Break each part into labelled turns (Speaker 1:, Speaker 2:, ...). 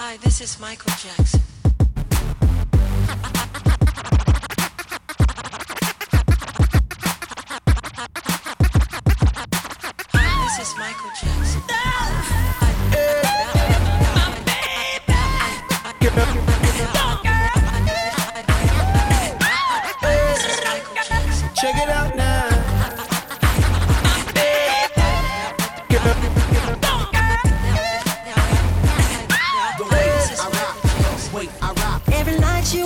Speaker 1: Hi, this is Michael Jackson.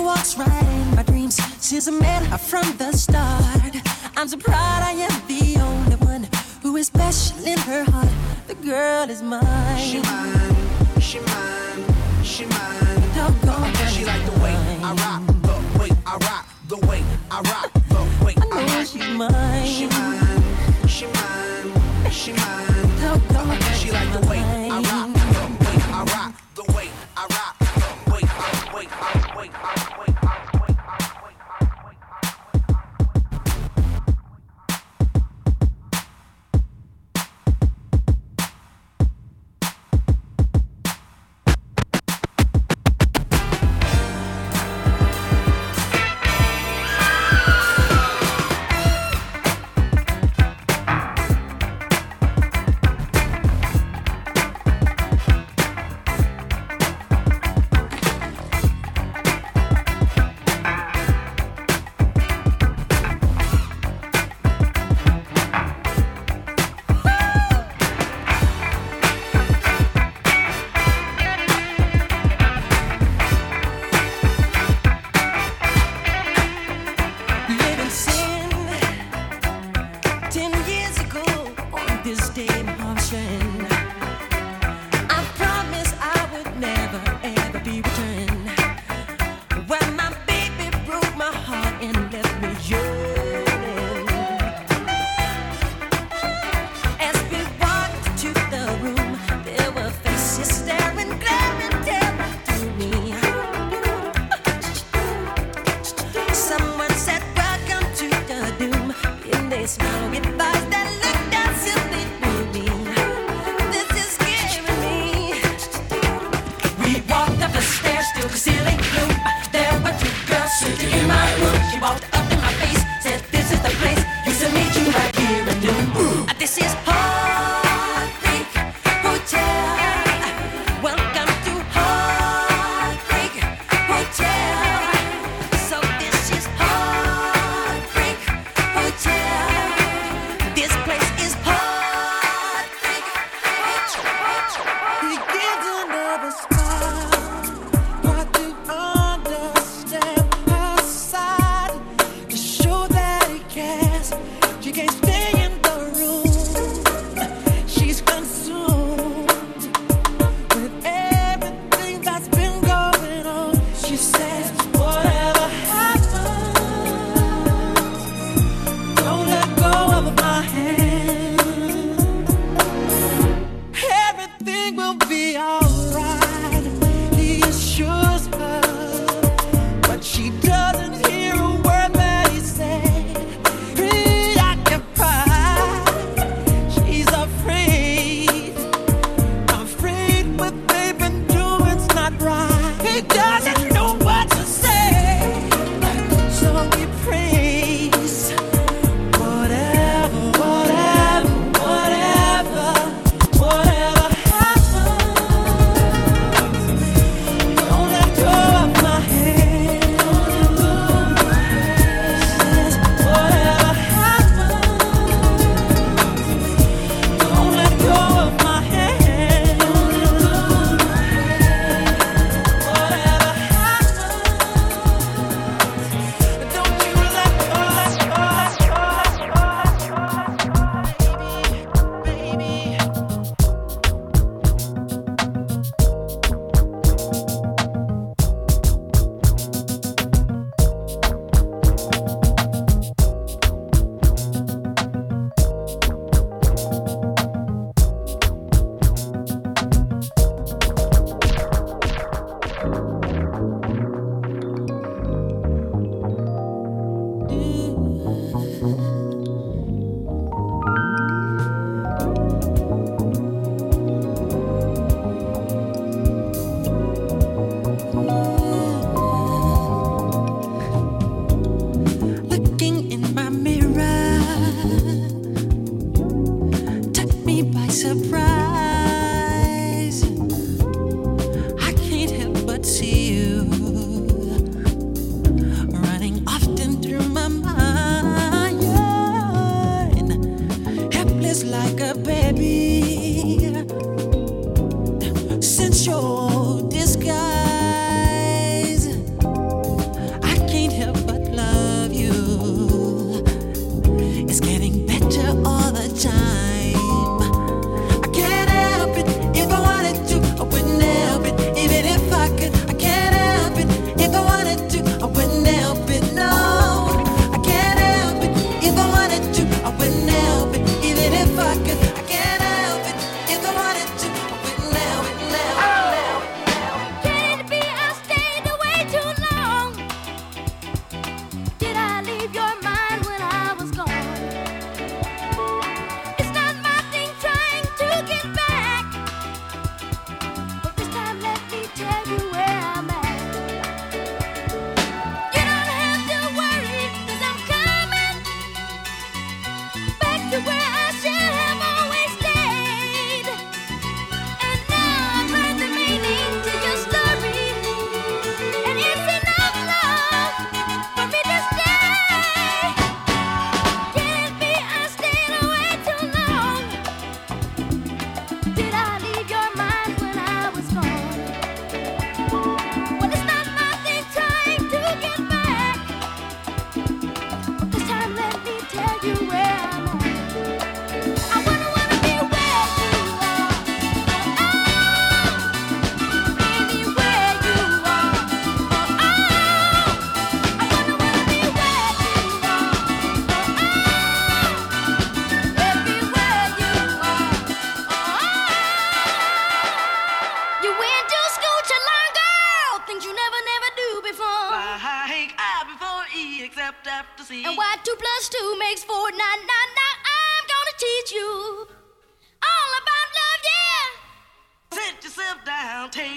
Speaker 2: walks right in my dreams. She's a man from the start. I'm so proud I am the only one who is special in her heart. The girl is mine.
Speaker 3: She
Speaker 2: mine,
Speaker 3: she mine, she mine.
Speaker 2: Doggone uh,
Speaker 3: she like the way I rock, the way I rock, the way I rock, the way
Speaker 2: I, know I
Speaker 3: rock.
Speaker 2: She's mine.
Speaker 3: She mine, she mine, she mine.
Speaker 2: Doggone
Speaker 3: she like the way
Speaker 4: Stay in
Speaker 5: motion.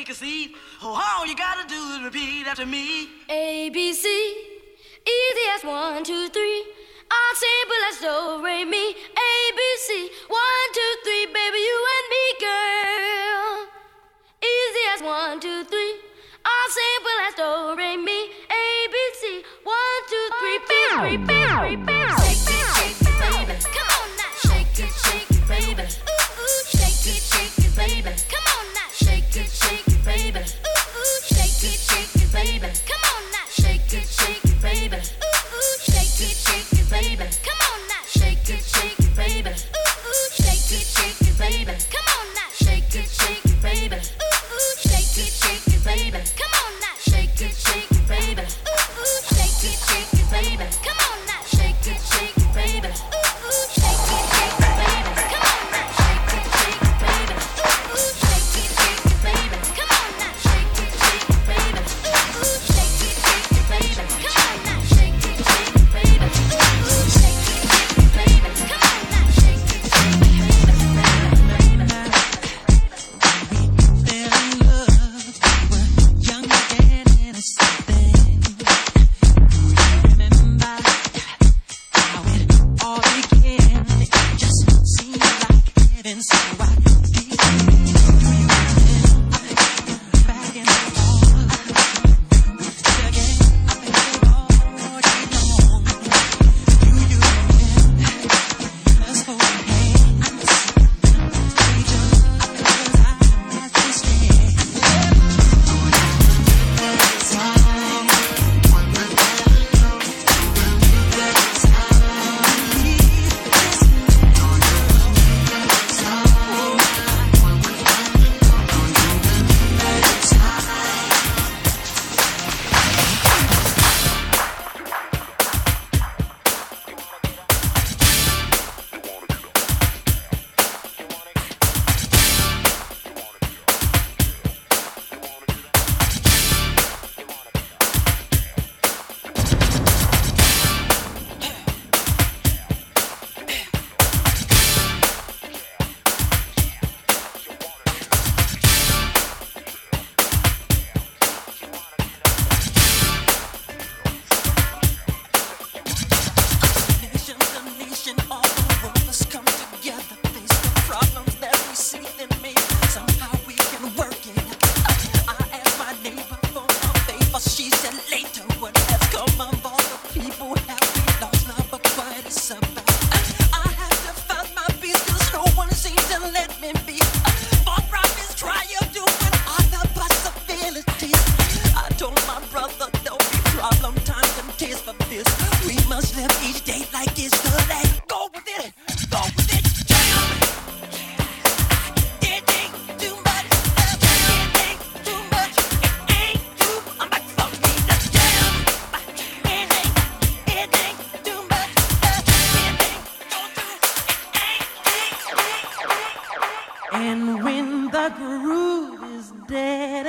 Speaker 5: take a seat. Oh, all you gotta do is repeat after me.
Speaker 4: A, B, C, easy as one, two, three. All simple as do, re, mi. A, B, C, one, two, three, baby, you and me, girl. Easy as one, two, three. All simple as do, re, mi. A, B, C, one, two, three, baby, baby, baby.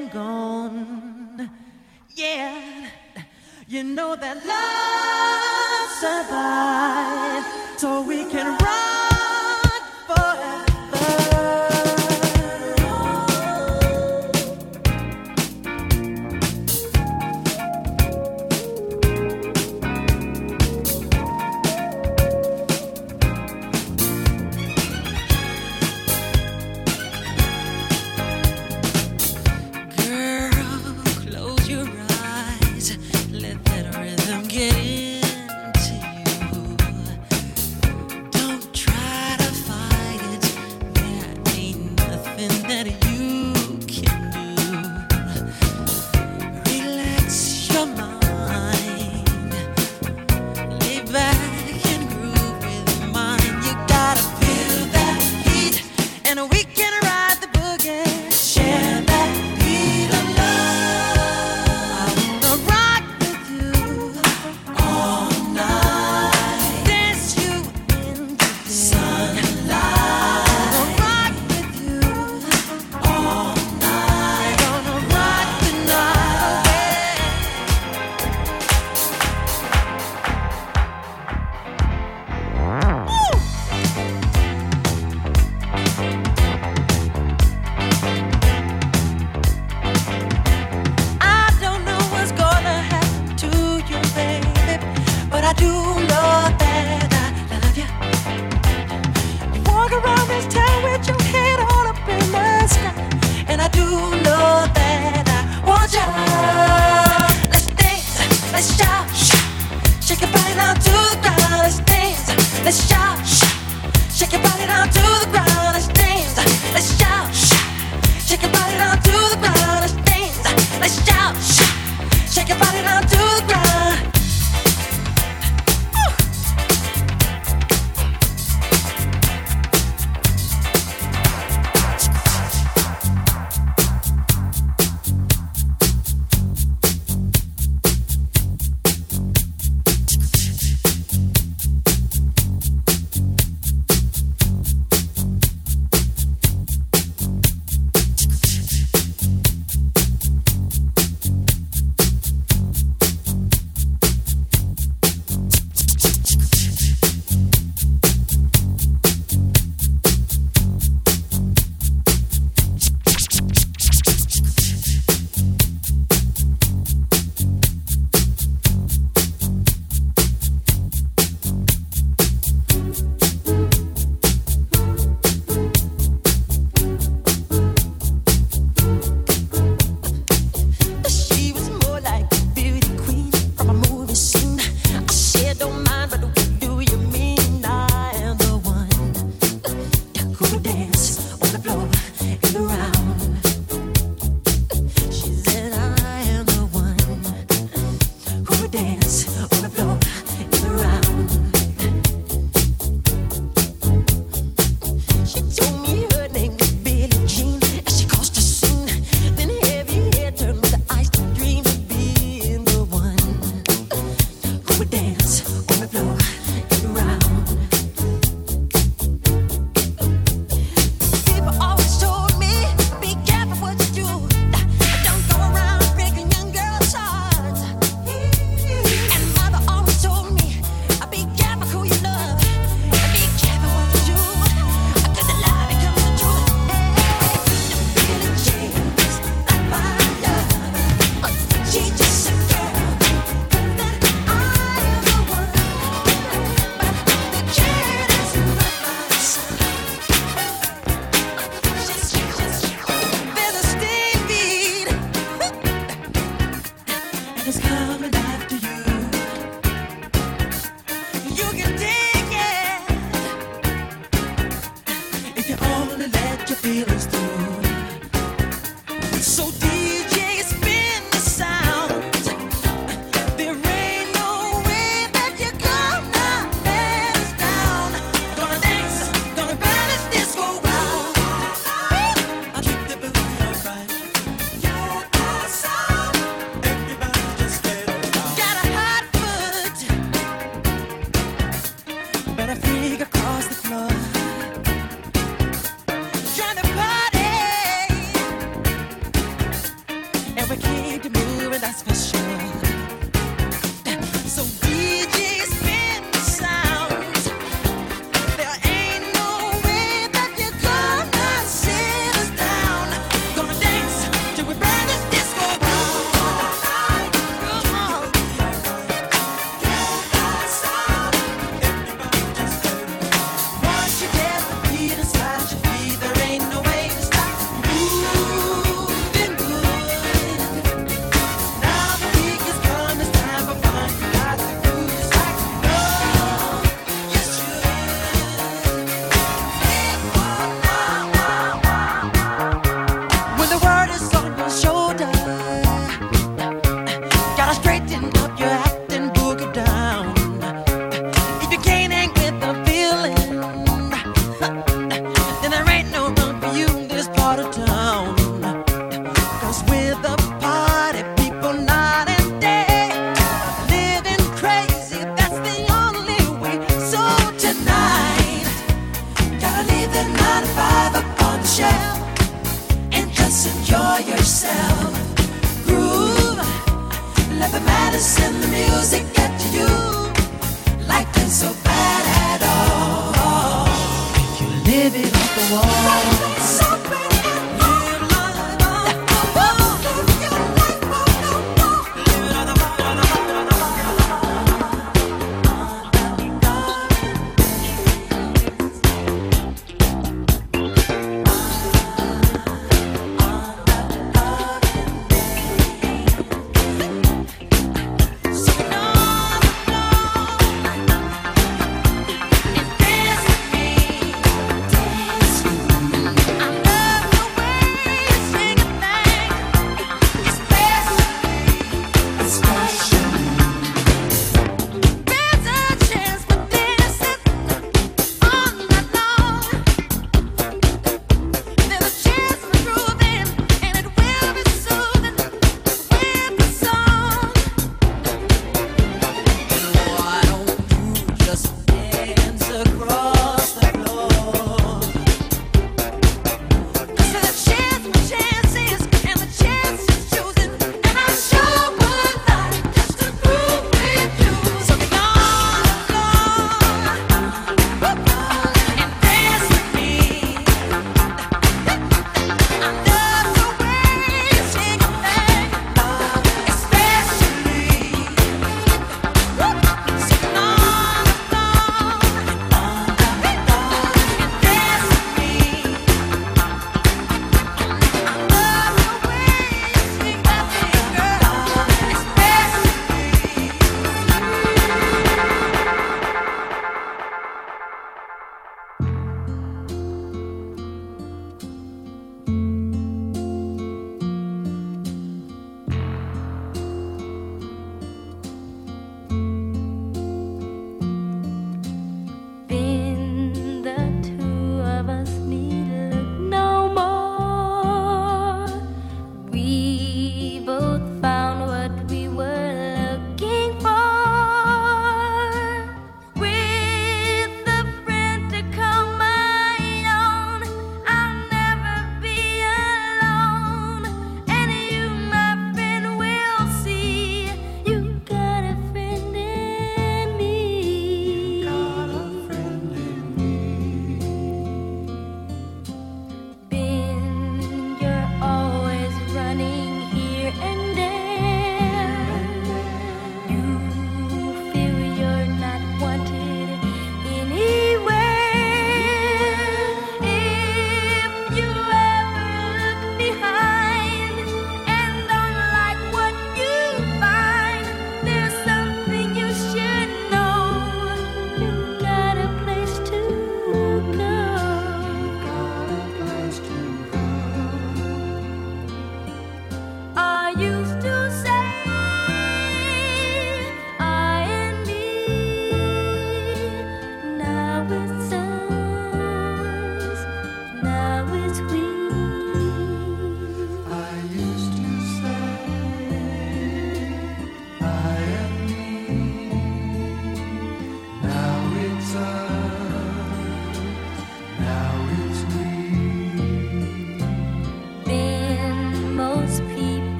Speaker 6: and
Speaker 7: gone. Yeah, you know that love survives, so we can
Speaker 6: rise. Let that rhythm get
Speaker 4: in. your body.